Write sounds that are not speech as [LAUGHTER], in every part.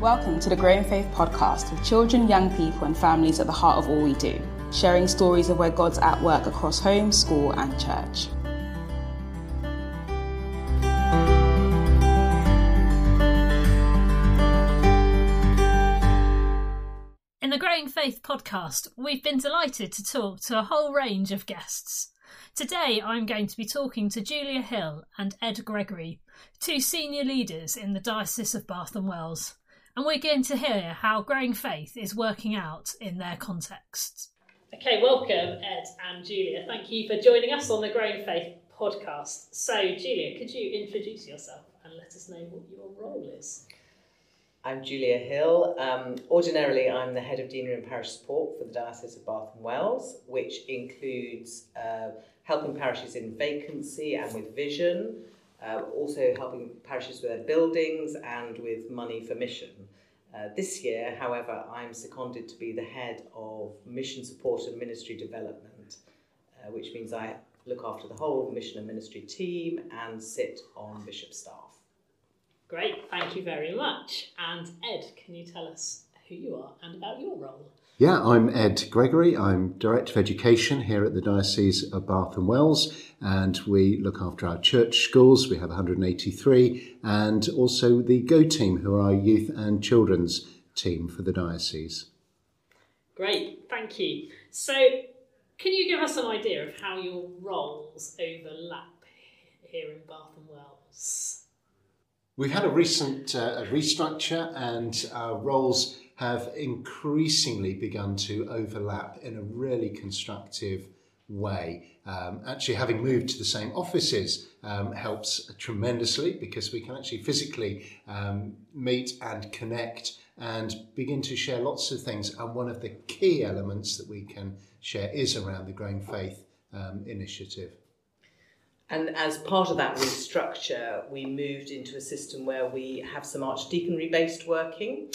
Welcome to the Growing Faith podcast with children, young people, and families at the heart of all we do, sharing stories of where God's at work across home, school, and church. In the Growing Faith podcast, we've been delighted to talk to a whole range of guests. Today, I'm going to be talking to Julia Hill and Ed Gregory, two senior leaders in the Diocese of Bath and Wells and we're going to hear how growing faith is working out in their contexts. Okay, welcome, Ed and Julia. Thank you for joining us on the Growing Faith podcast. So, Julia, could you introduce yourself and let us know what your role is? I'm Julia Hill. Um, ordinarily, I'm the head of deanery and parish support for the Diocese of Bath and Wells, which includes uh, helping parishes in vacancy and with vision, uh, also helping parishes with their buildings and with money for mission. Uh, this year, however, I'm seconded to be the head of mission support and ministry development, uh, which means I look after the whole mission and ministry team and sit on bishop staff. Great, thank you very much. And Ed, can you tell us who you are and about your role? Yeah, I'm Ed Gregory. I'm Director of Education here at the Diocese of Bath and Wells, and we look after our church schools. We have 183, and also the Go team, who are our youth and children's team for the Diocese. Great, thank you. So, can you give us an idea of how your roles overlap here in Bath and Wells? We've had a recent uh, restructure, and our roles have increasingly begun to overlap in a really constructive way. Um, actually, having moved to the same offices um, helps tremendously because we can actually physically um, meet and connect and begin to share lots of things. And one of the key elements that we can share is around the Growing Faith um, initiative. And as part of that restructure, we moved into a system where we have some archdeaconry based working.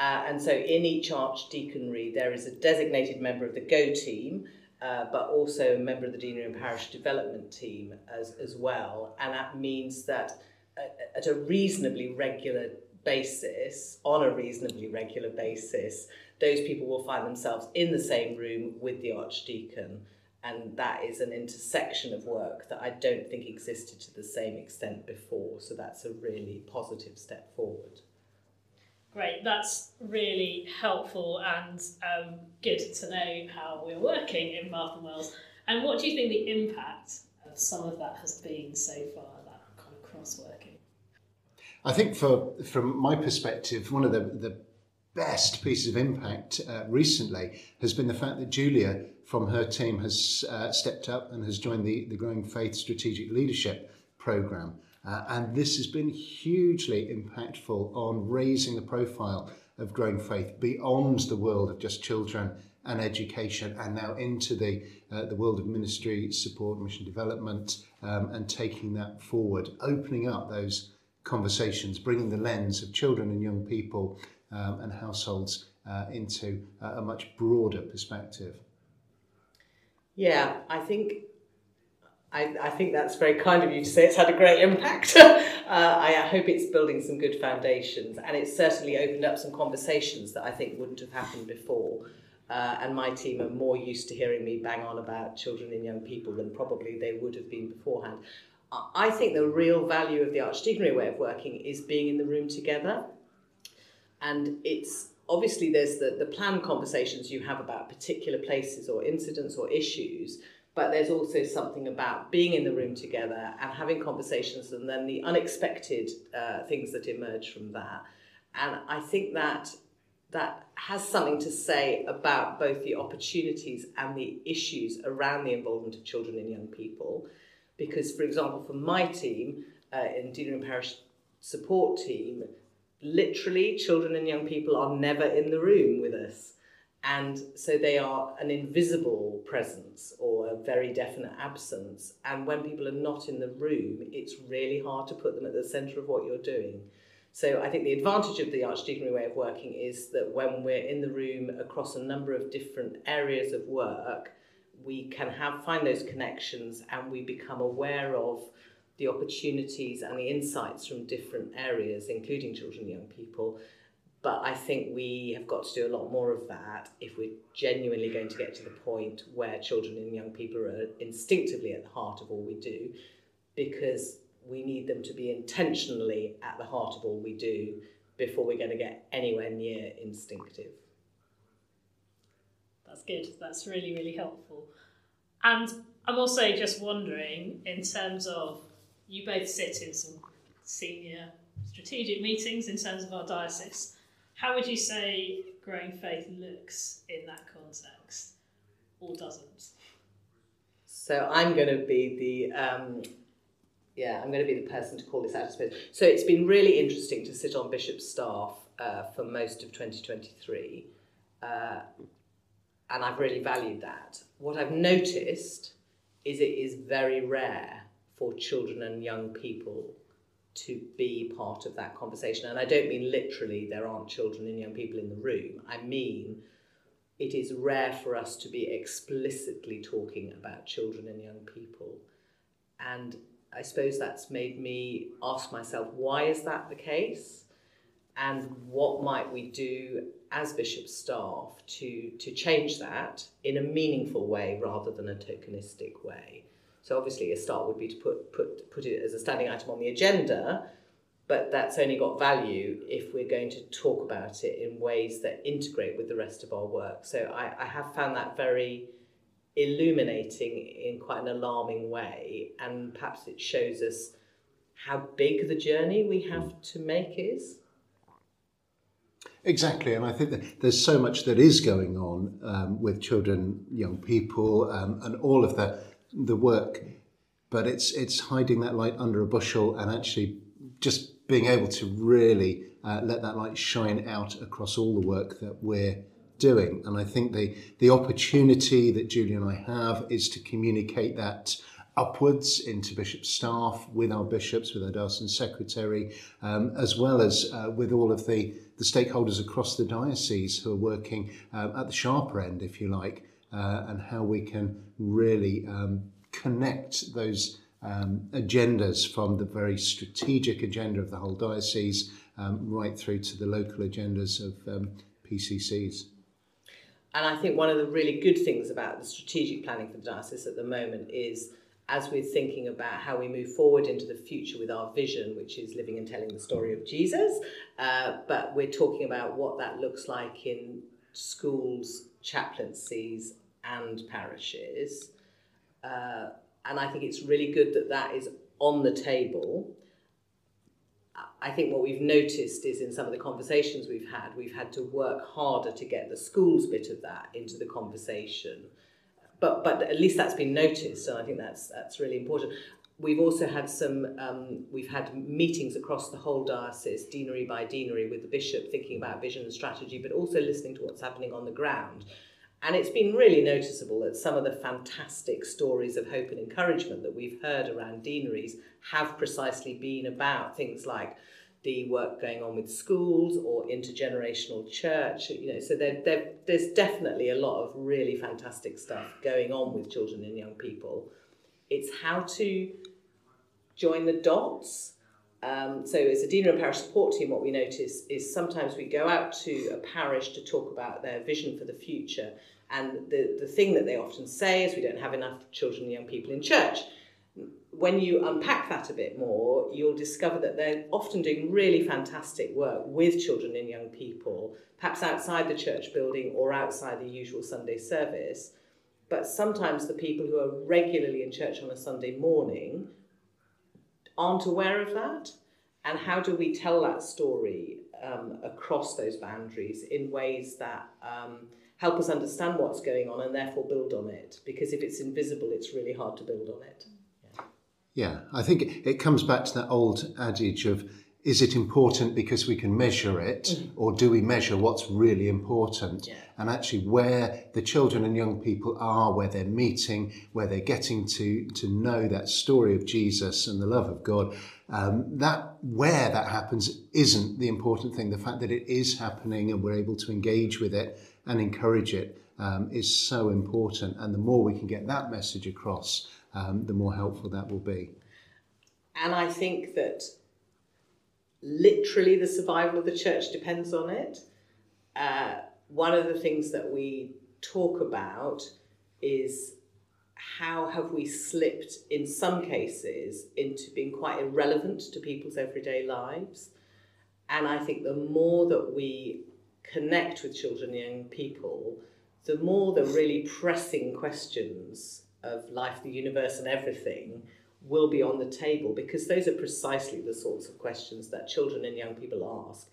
Uh, and so in each archdeaconry, there is a designated member of the GO team, uh, but also a member of the deanery and parish development team as, as well. And that means that at a reasonably regular basis, on a reasonably regular basis, those people will find themselves in the same room with the archdeacon. And that is an intersection of work that I don't think existed to the same extent before. So that's a really positive step forward. Great, that's really helpful and um, good to know how we're working in and Wells. And what do you think the impact of some of that has been so far, that kind of cross working? I think, for from my perspective, one of the, the best pieces of impact uh, recently has been the fact that Julia from her team has uh, stepped up and has joined the, the Growing Faith Strategic Leadership Programme. Uh, and this has been hugely impactful on raising the profile of growing faith beyond the world of just children and education and now into the, uh, the world of ministry, support, mission development, um, and taking that forward, opening up those conversations, bringing the lens of children and young people um, and households uh, into a much broader perspective. Yeah, I think I, I, think that's very kind of you to say it's had a great impact. [LAUGHS] uh, I hope it's building some good foundations and it's certainly opened up some conversations that I think wouldn't have happened before. Uh, and my team are more used to hearing me bang on about children and young people than probably they would have been beforehand. I think the real value of the Archdeaconry way of working is being in the room together. And it's obviously there's the, the planned conversations you have about particular places or incidents or issues, but there's also something about being in the room together and having conversations and then the unexpected uh, things that emerge from that. And I think that that has something to say about both the opportunities and the issues around the involvement of children and young people. Because, for example, for my team, uh, in Deanery Parish support team, literally children and young people are never in the room with us. And so they are an invisible presence or a very definite absence. And when people are not in the room, it's really hard to put them at the centre of what you're doing. So I think the advantage of the Archdeaconry way of working is that when we're in the room across a number of different areas of work, we can have find those connections and we become aware of the opportunities and the insights from different areas, including children and young people, But I think we have got to do a lot more of that if we're genuinely going to get to the point where children and young people are instinctively at the heart of all we do, because we need them to be intentionally at the heart of all we do before we're going to get anywhere near instinctive. That's good. That's really, really helpful. And I'm also just wondering, in terms of you both sit in some senior strategic meetings in terms of our diocese, how would you say growing faith looks in that context or doesn't? So I'm going to be the um, yeah, I'm going to be the person to call this out, I suppose. So it's been really interesting to sit on Bishop's staff uh, for most of 2023, uh, and I've really valued that. What I've noticed is it is very rare for children and young people to be part of that conversation. And I don't mean literally there aren't children and young people in the room. I mean it is rare for us to be explicitly talking about children and young people. And I suppose that's made me ask myself, why is that the case? And what might we do as bishop staff to, to change that in a meaningful way rather than a tokenistic way? So obviously a start would be to put, put, put it as a standing item on the agenda, but that's only got value if we're going to talk about it in ways that integrate with the rest of our work. So I, I have found that very illuminating in quite an alarming way, and perhaps it shows us how big the journey we have to make is. Exactly, and I think that there's so much that is going on um, with children, young people, um, and all of the the work, but it's it's hiding that light under a bushel and actually just being able to really uh, let that light shine out across all the work that we're doing. And I think the, the opportunity that Julia and I have is to communicate that upwards into bishop staff with our bishops, with our diocesan secretary, um, as well as uh, with all of the, the stakeholders across the diocese who are working um, at the sharper end, if you like, uh, and how we can really um, connect those um, agendas from the very strategic agenda of the whole diocese um, right through to the local agendas of um, PCCs. And I think one of the really good things about the strategic planning for the diocese at the moment is as we're thinking about how we move forward into the future with our vision, which is living and telling the story of Jesus, uh, but we're talking about what that looks like in schools, chaplaincies, and parishes. Uh, and I think it's really good that that is on the table I think what we've noticed is in some of the conversations we've had, we've had to work harder to get the schools bit of that into the conversation. But, but at least that's been noticed, and I think that's, that's really important. We've also had some, um, we've had meetings across the whole diocese, deanery by deanery, with the bishop thinking about vision and strategy, but also listening to what's happening on the ground. And it's been really noticeable that some of the fantastic stories of hope and encouragement that we've heard around deaneries have precisely been about things like the work going on with schools or intergenerational church. You know, so there, there, there's definitely a lot of really fantastic stuff going on with children and young people. It's how to join the dots. Um, so as a deanery and parish support team, what we notice is sometimes we go out to a parish to talk about their vision for the future. And the, the thing that they often say is we don't have enough children and young people in church when you unpack that a bit more, you'll discover that they're often doing really fantastic work with children and young people, perhaps outside the church building or outside the usual Sunday service. But sometimes the people who are regularly in church on a Sunday morning aren't aware of that. And how do we tell that story um, across those boundaries in ways that um, help us understand what's going on and therefore build on it? Because if it's invisible, it's really hard to build on it. Yeah, I think it comes back to that old adage of is it important because we can measure it, mm. or do we measure what's really important? Yeah. And actually, where the children and young people are, where they're meeting, where they're getting to, to know that story of Jesus and the love of God, um, that where that happens isn't the important thing. The fact that it is happening and we're able to engage with it and encourage it um, is so important. And the more we can get that message across, um, the more helpful that will be. And I think that literally the survival of the church depends on it. Uh, one of the things that we talk about is how have we slipped in some cases into being quite irrelevant to people's everyday lives and i think the more that we connect with children and young people the more the really pressing questions of life the universe and everything will be on the table because those are precisely the sorts of questions that children and young people ask.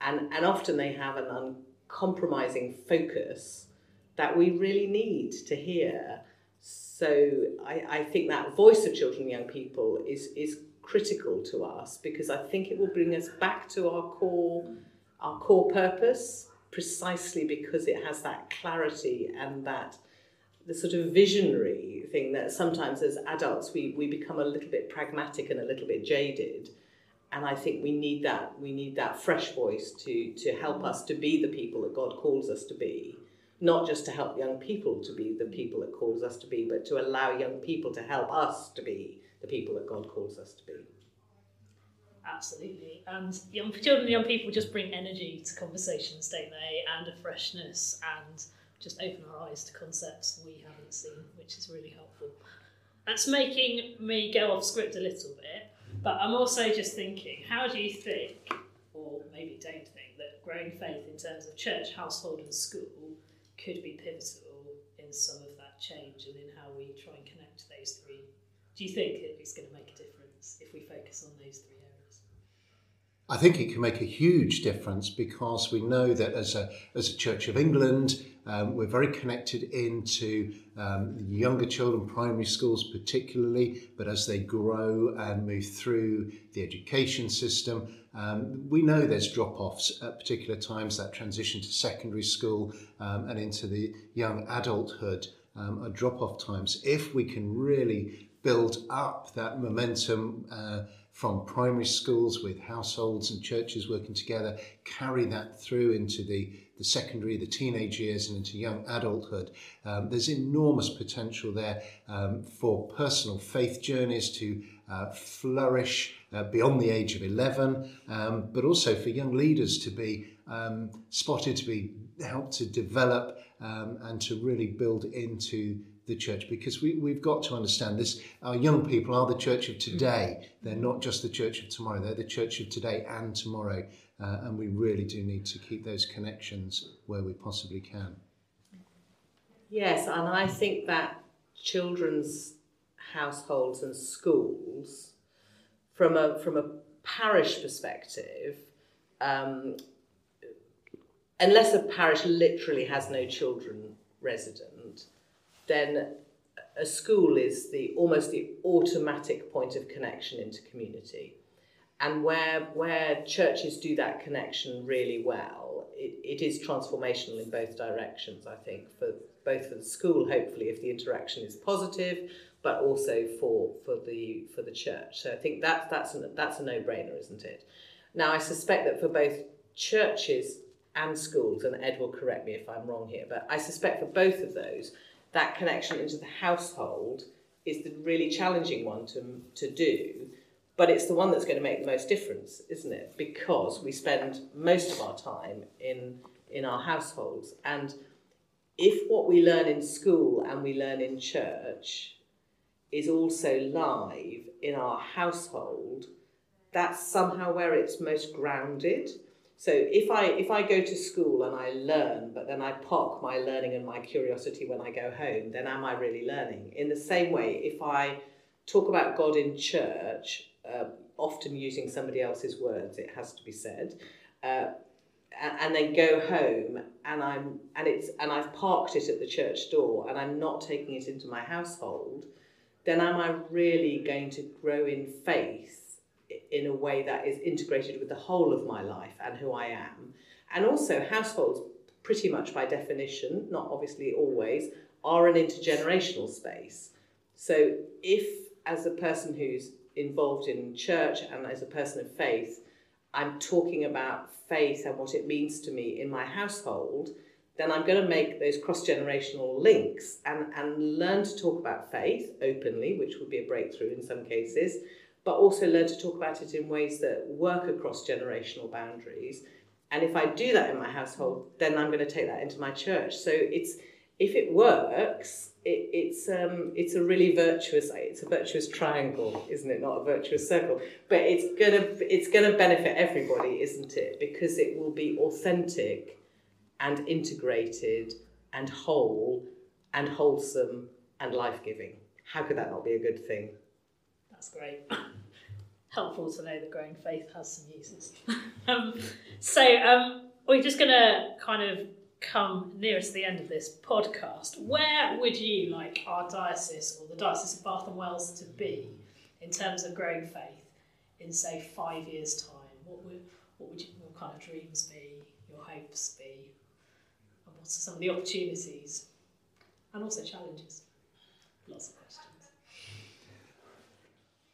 And and often they have an uncompromising focus that we really need to hear. So I, I think that voice of children and young people is, is critical to us because I think it will bring us back to our core, our core purpose, precisely because it has that clarity and that the sort of visionary thing that sometimes as adults we, we become a little bit pragmatic and a little bit jaded. And I think we need that we need that fresh voice to to help us to be the people that God calls us to be not just to help young people to be the people that calls us to be, but to allow young people to help us to be the people that God calls us to be. Absolutely. And young children and young people just bring energy to conversations, don't they? And a freshness and just open our eyes to concepts we haven't seen, which is really helpful. That's making me go off script a little bit, but I'm also just thinking, how do you think, or maybe don't think, that growing faith in terms of church, household, and school could be pivotal in some of that change and in how we try and connect those three. Do you think it's going to make a difference if we focus on those three? I think it can make a huge difference because we know that as a, as a Church of England, um, we're very connected into um, younger children, primary schools particularly, but as they grow and move through the education system, um, we know there's drop-offs at particular times, that transition to secondary school um, and into the young adulthood um, are drop-off times. If we can really build up that momentum uh, from primary schools with households and churches working together, carry that through into the, the secondary, the teenage years and into young adulthood. Um, there's enormous potential there um, for personal faith journeys to uh, flourish uh, beyond the age of 11, um, but also for young leaders to be um, spotted, to be helped to develop um, and to really build into the church because we, we've got to understand this. Our young people are the church of today. They're not just the church of tomorrow, they're the church of today and tomorrow. Uh, and we really do need to keep those connections where we possibly can. Yes, and I think that children's households and schools, from a from a parish perspective, um, unless a parish literally has no children resident, then a school is the almost the automatic point of connection into community. And where where churches do that connection really well, it, it is transformational in both directions, I think, for both for the school, hopefully, if the interaction is positive, but also for for the for the church. So I think that that's a, that's a no brainer, isn't it? Now I suspect that for both churches and schools, and Ed will correct me if I'm wrong here, but I suspect for both of those, that connection into the household is the really challenging one to to do. But it's the one that's going to make the most difference, isn't it? Because we spend most of our time in in our households and if what we learn in school and we learn in church is also live in our household, that's somehow where it's most grounded. So if I if I go to school and I learn, but then I park my learning and my curiosity when I go home, then am I really learning? In the same way, if I talk about God in church, uh, often using somebody else's words, it has to be said, uh, and, then go home and I'm and it's and I've parked it at the church door and I'm not taking it into my household then am I really going to grow in faith in a way that is integrated with the whole of my life and who I am? And also, households, pretty much by definition, not obviously always, are an intergenerational space. So, if as a person who's involved in church and as a person of faith, I'm talking about faith and what it means to me in my household, then I'm going to make those cross generational links and, and learn to talk about faith openly, which would be a breakthrough in some cases, but also learn to talk about it in ways that work across generational boundaries. And if I do that in my household, then I'm going to take that into my church. So it's if it works, it, it's um, it's a really virtuous it's a virtuous triangle, isn't it? Not a virtuous circle, but it's gonna it's gonna benefit everybody, isn't it? Because it will be authentic and integrated and whole and wholesome and life giving. How could that not be a good thing? That's great. [COUGHS] Helpful to know that growing faith has some uses. [LAUGHS] um, so um, we're just going to kind of come nearest the end of this podcast. Where would you like our diocese or the Diocese of Bath and Wells to be in terms of growing faith in, say, five years' time? What would, what would you, your kind of dreams be, your hopes be? And what are some of the opportunities and also challenges? Lots of questions.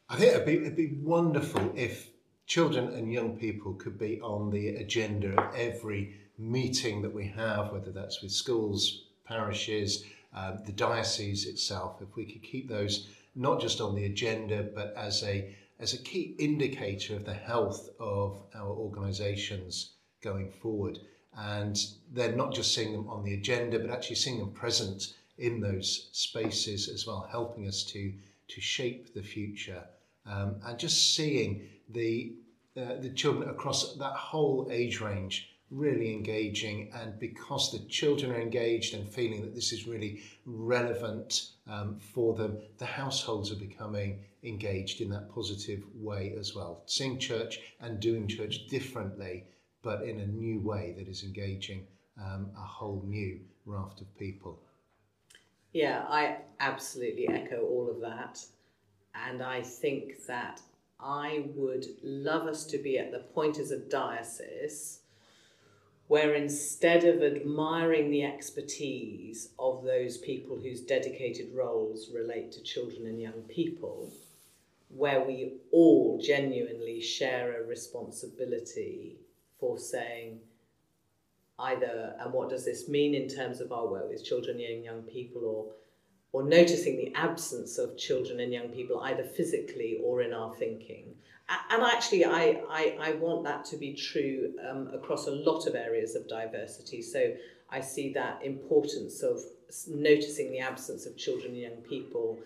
I think it'd be, it'd be wonderful if children and young people could be on the agenda of every meeting that we have, whether that's with schools, parishes, uh, the diocese itself, if we could keep those not just on the agenda, but as a as a key indicator of the health of our organisations going forward. And then not just seeing them on the agenda, but actually seeing them present in those spaces as well, helping us to to shape the future um, and just seeing the uh, the children across that whole age range really engaging and because the children are engaged and feeling that this is really relevant um, for them the households are becoming engaged in that positive way as well. Seeing church and doing church differently but in a new way that is engaging um, a whole new raft of people yeah i absolutely echo all of that. And i think that I would love us to be at the point as a diocese where instead of admiring the expertise of those people whose dedicated roles relate to children and young people, where we all genuinely share a responsibility for saying either, and what does this mean in terms of our work with children and young people, or or noticing the absence of children and young people either physically or in our thinking. And actually, I, I, I want that to be true um, across a lot of areas of diversity. So I see that importance of noticing the absence of children and young people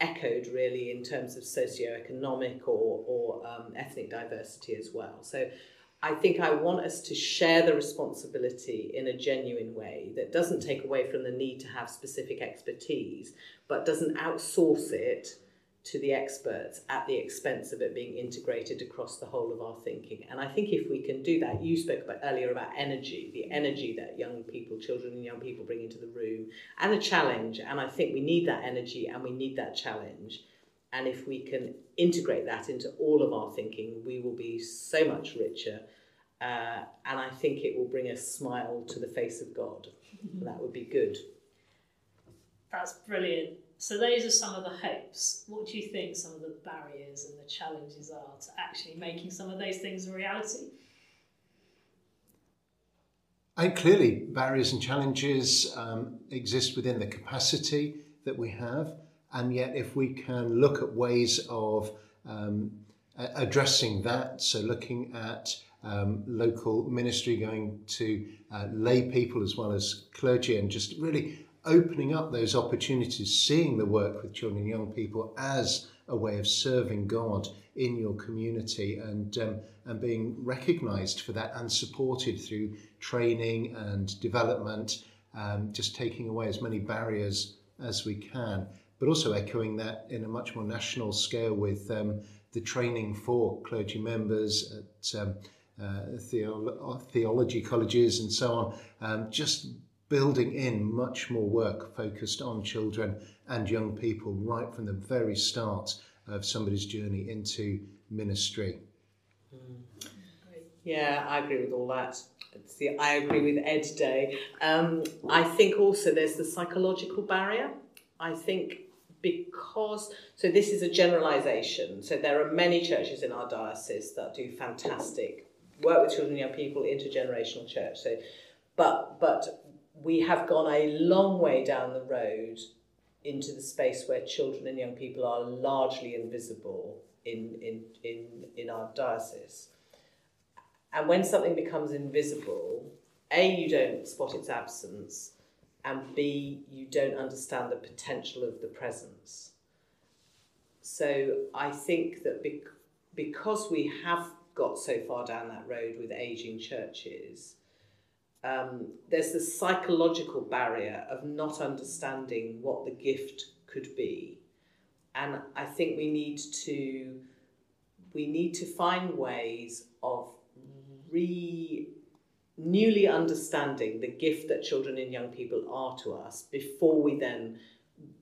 echoed really in terms of socioeconomic or, or um, ethnic diversity as well. So I think I want us to share the responsibility in a genuine way that doesn't take away from the need to have specific expertise, but doesn't outsource it to the experts at the expense of it being integrated across the whole of our thinking. And I think if we can do that, you spoke about earlier about energy, the energy that young people, children and young people bring into the room, and the challenge. And I think we need that energy and we need that challenge. And if we can integrate that into all of our thinking, we will be so much richer. Uh, and I think it will bring a smile to the face of God. Mm-hmm. That would be good. That's brilliant. So, those are some of the hopes. What do you think some of the barriers and the challenges are to actually making some of those things a reality? I think clearly barriers and challenges um, exist within the capacity that we have. And yet, if we can look at ways of um, addressing that, so looking at um, local ministry going to uh, lay people as well as clergy, and just really opening up those opportunities, seeing the work with children and young people as a way of serving God in your community and um, and being recognised for that and supported through training and development, um, just taking away as many barriers as we can but also echoing that in a much more national scale with um, the training for clergy members at um, uh, theolo- theology colleges and so on, um, just building in much more work focused on children and young people right from the very start of somebody's journey into ministry. Yeah, I agree with all that. See, I agree with Ed Day. Um, I think also there's the psychological barrier. I think because so this is a generalization. So there are many churches in our diocese that do fantastic work with children and young people intergenerational church. So but but we have gone a long way down the road into the space where children and young people are largely invisible in, in, in, in our diocese. And when something becomes invisible, A, you don't spot its absence, and B, you don't understand the potential of the presence. So I think that bec- because we have got so far down that road with ageing churches, um, there's the psychological barrier of not understanding what the gift could be. And I think we need to we need to find ways of re newly understanding the gift that children and young people are to us before we then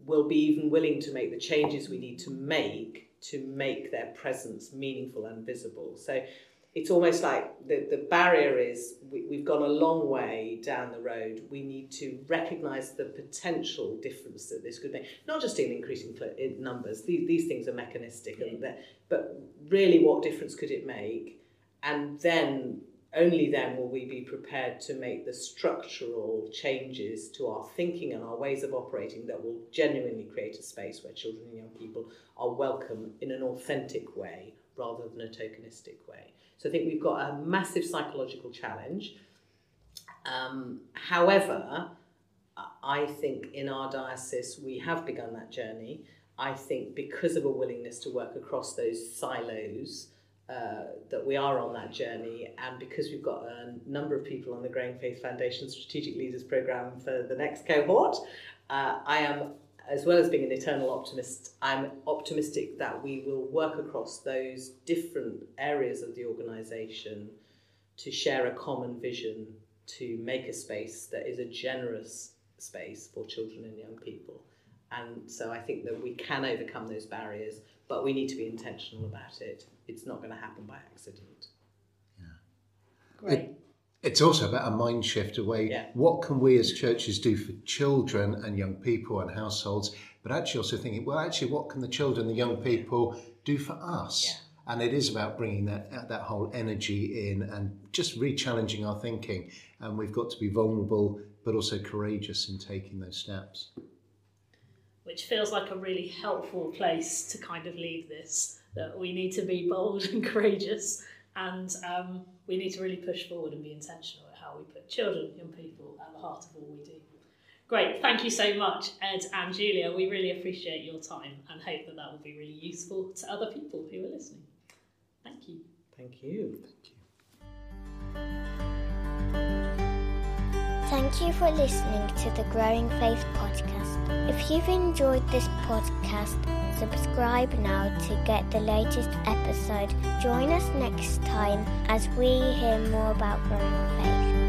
will be even willing to make the changes we need to make to make their presence meaningful and visible. So it's almost like the, the barrier is we, we've gone a long way down the road. We need to recognise the potential difference that this could make, not just in increasing in numbers, these, these things are mechanistic, yeah. but really what difference could it make? And then only then will we be prepared to make the structural changes to our thinking and our ways of operating that will genuinely create a space where children and young people are welcome in an authentic way rather than a tokenistic way. So I think we've got a massive psychological challenge. Um, however, I think in our diocese we have begun that journey. I think because of a willingness to work across those silos, uh, that we are on that journey, and because we've got a number of people on the Growing Faith Foundation Strategic Leaders Programme for the next cohort, uh, I am, as well as being an eternal optimist, I'm optimistic that we will work across those different areas of the organisation to share a common vision to make a space that is a generous space for children and young people. And so I think that we can overcome those barriers, but we need to be intentional about it it's not going to happen by accident. Yeah. Great. It, it's also about a mind shift away. Yeah. What can we as churches do for children and young people and households? But actually, also thinking, well, actually, what can the children, the young people do for us? Yeah. And it is about bringing that that whole energy in and just re-challenging our thinking. And we've got to be vulnerable, but also courageous in taking those steps. Which feels like a really helpful place to kind of leave this that we need to be bold [LAUGHS] and courageous and um, we need to really push forward and be intentional at how we put children, young people at the heart of all we do. Great, thank you so much, Ed and Julia. We really appreciate your time and hope that that will be really useful to other people who are listening. Thank you. Thank you. Thank you for listening to the Growing Faith podcast. If you've enjoyed this podcast, subscribe now to get the latest episode. Join us next time as we hear more about growing faith.